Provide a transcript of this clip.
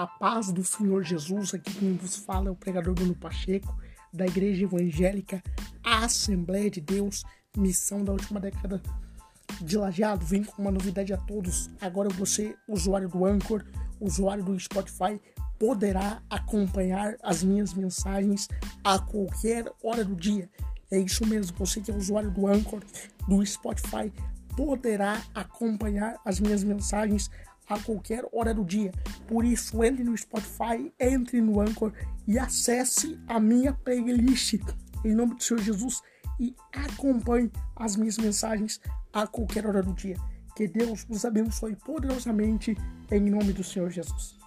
A paz do Senhor Jesus, aqui quem vos fala é o pregador Bruno Pacheco, da Igreja Evangélica Assembleia de Deus, missão da última década de Lajeado. Vem com uma novidade a todos. Agora você, usuário do Anchor, usuário do Spotify, poderá acompanhar as minhas mensagens a qualquer hora do dia. É isso mesmo, você que é usuário do Anchor, do Spotify, poderá acompanhar as minhas mensagens a qualquer hora do dia. Por isso, entre no Spotify, entre no Anchor e acesse a minha playlist em nome do Senhor Jesus e acompanhe as minhas mensagens a qualquer hora do dia. Que Deus os abençoe poderosamente em nome do Senhor Jesus.